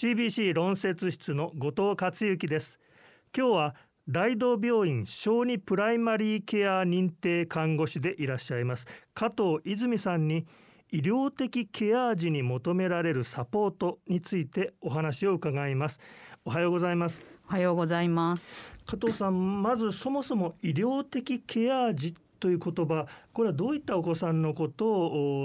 CBC 論説室の後藤克之です。今日は大道病院小児プライマリーケア認定看護師でいらっしゃいます。加藤泉さんに医療的ケア時に求められるサポートについてお話を伺います。おはようございます。おはようございます。加藤さんまずそもそも医療的ケア児という言葉これはどういったお子さんのこと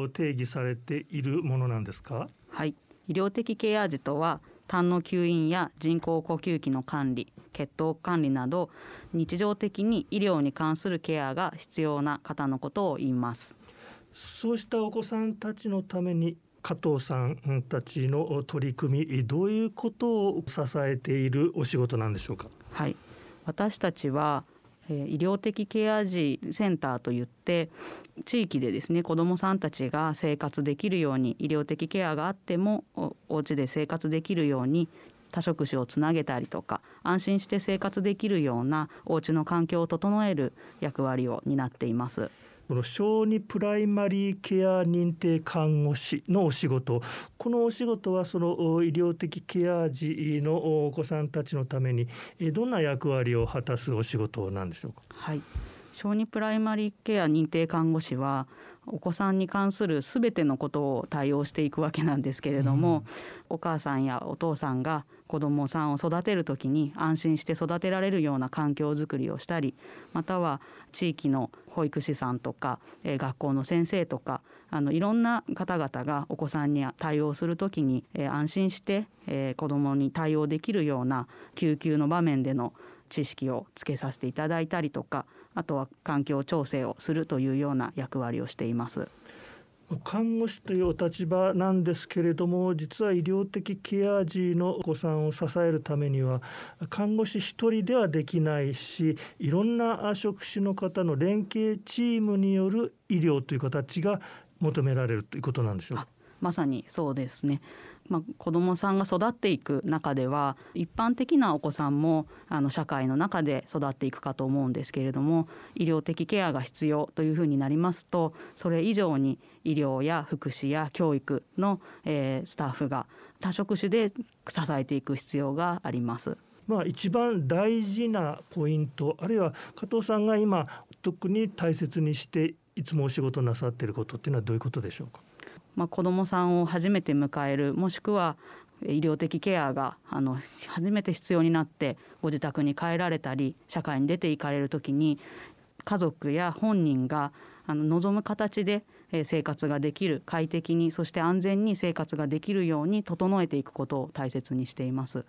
を定義されているものなんですか？はい医療的ケア児とは痰の吸引や人工呼吸器の管理血糖管理など日常的に医療に関するケアが必要な方のことを言います。そうしたお子さんたちのために加藤さんたちの取り組みどういうことを支えているお仕事なんでしょうか？はい。私たちは医療的ケア児センターといって地域でですね子どもさんたちが生活できるように医療的ケアがあってもお家で生活できるように多職種をつなげたりとか安心して生活できるようなお家の環境を整える役割を担っています。この小児プライマリーケア認定看護師のお仕事このお仕事はその医療的ケア児のお子さんたちのためにどんな役割を果たすお仕事なんでしょうか？はい小児プライマリーケア認定看護師はお子さんに関する全てのことを対応していくわけなんですけれども、うん、お母さんやお父さんが子どもさんを育てる時に安心して育てられるような環境づくりをしたりまたは地域の保育士さんとか、えー、学校の先生とかあのいろんな方々がお子さんに対応する時に、えー、安心して、えー、子どもに対応できるような救急の場面での知識をつけさせていただいたりとかあとは環境調整をするというような役割をしています。看護師というお立場なんですけれども実は医療的ケア児のお子さんを支えるためには看護師一人ではできないしいろんな職種の方の連携チームによる医療という形が求められるということなんでしょうか？まさにそうですね。まあ、子どもさんが育っていく中では一般的なお子さんもあの社会の中で育っていくかと思うんですけれども医療的ケアが必要というふうになりますとそれ以上に医療や福祉や教育の、えー、スタッフが多職種で支えていく必要があります。まあ、一番大事なポイントあるいは加藤さんが今特に大切にしていつもお仕事なさっていることっていうのはどういうことでしょうかまあ、子どもさんを初めて迎えるもしくは医療的ケアがあの初めて必要になってご自宅に帰られたり社会に出ていかれる時に家族や本人があの望む形で生活ができる快適にそして安全に生活ができるように整えていくことを大切にしています。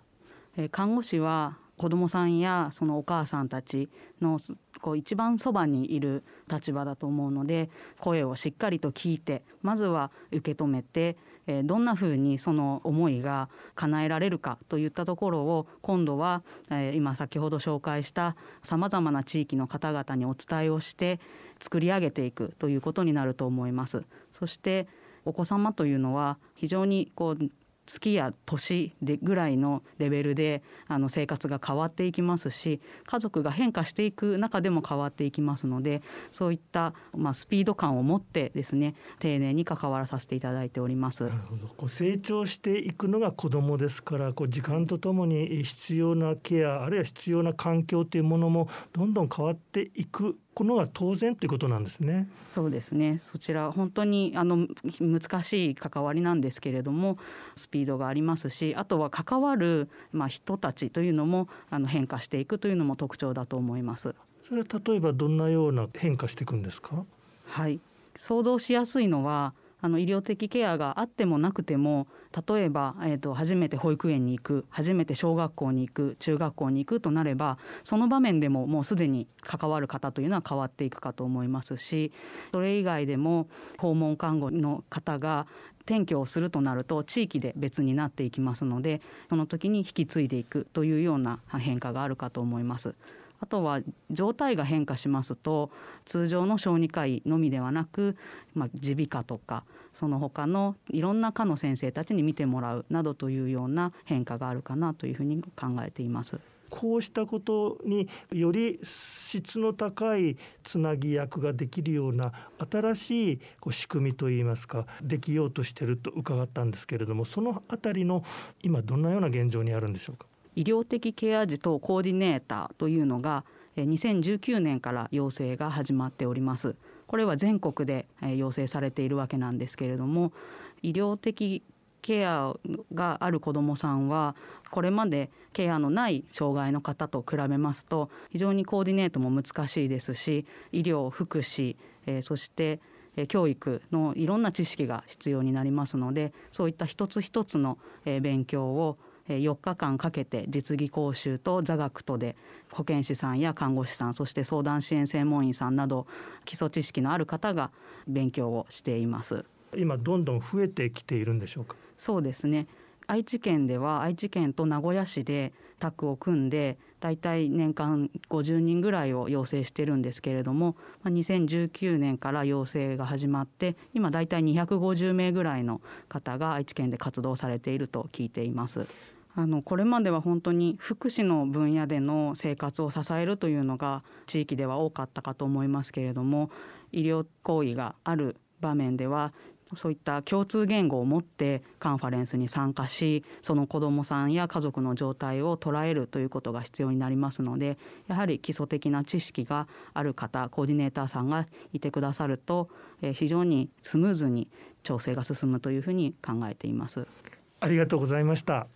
看護師は子どもさんやそのお母さんたちのこう一番そばにいる立場だと思うので声をしっかりと聞いてまずは受け止めてえどんなふうにその思いが叶えられるかといったところを今度は、え今先ほど紹介したさまざまな地域の方々にお伝えをして作り上げていくということになると思います。そしてお子様というのは非常にこう月や年でぐらいのレベルであの生活が変わっていきますし家族が変化していく中でも変わっていきますのでそういった、まあ、スピード感を持ってですね丁寧に関わらさせていただいております。なるほどこう成長していくのが子どもですからこう時間とともに必要なケアあるいは必要な環境というものもどんどん変わっていくのが当然ということなんですね。そうですね。そちら本当にあの難しい関わりなんですけれども、スピードがありますし、あとは関わるまあ人たちというのもあの変化していくというのも特徴だと思います。それは例えばどんなような変化していくんですか？はい。想像しやすいのはあの医療的ケアがあってもなくても例えば、えーと、初めて保育園に行く初めて小学校に行く中学校に行くとなればその場面でももうすでに関わる方というのは変わっていくかと思いますしそれ以外でも訪問看護の方が転居をするとなると地域で別になっていきますのでその時に引き継いでいくというような変化があるかと思います。あとは状態が変化しますと通常の小児科医のみではなく耳鼻科とかその他のいろんな科の先生たちに見てもらうなどというような変化があるかなというふうに考えています。こうしたことにより質の高いつなぎ役ができるような新しいこう仕組みといいますかできようとしていると伺ったんですけれどもそのあたりの今どんなような現状にあるんでしょうか？医療的ケア児等コーディネーターというのが2019年から要請が始まっております。これは全国で要請されているわけなんですけれども医療的ケアがある子どもさんはこれまでケアのない障害の方と比べますと非常にコーディネートも難しいですし医療福祉、そして教育のいろんな知識が必要になりますのでそういった一つ一つの勉強を4日間かけて実技講習と座学とで保健師さんや看護師さんそして相談支援専門員さんなど基礎知識のある方が勉強をしています。今どんどん増えてきているんでしょうか？そうですね愛知県では愛知県と名古屋市でタッグを組んでだいたい年間50人ぐらいを要請してるんですけれども2019年から要請が始まって今だいたい250名ぐらいの方が愛知県で活動されていると聞いています。あのこれまでは本当に福祉の分野での生活を支えるというのが地域では多かったかと思いますけれども医療行為がある場面ではそういった共通言語を持ってカンファレンスに参加しその子どもさんや家族の状態を捉えるということが必要になりますのでやはり基礎的な知識がある方コーディネーターさんがいてくださると非常にスムーズに調整が進むというふうに考えています。ありがとうございました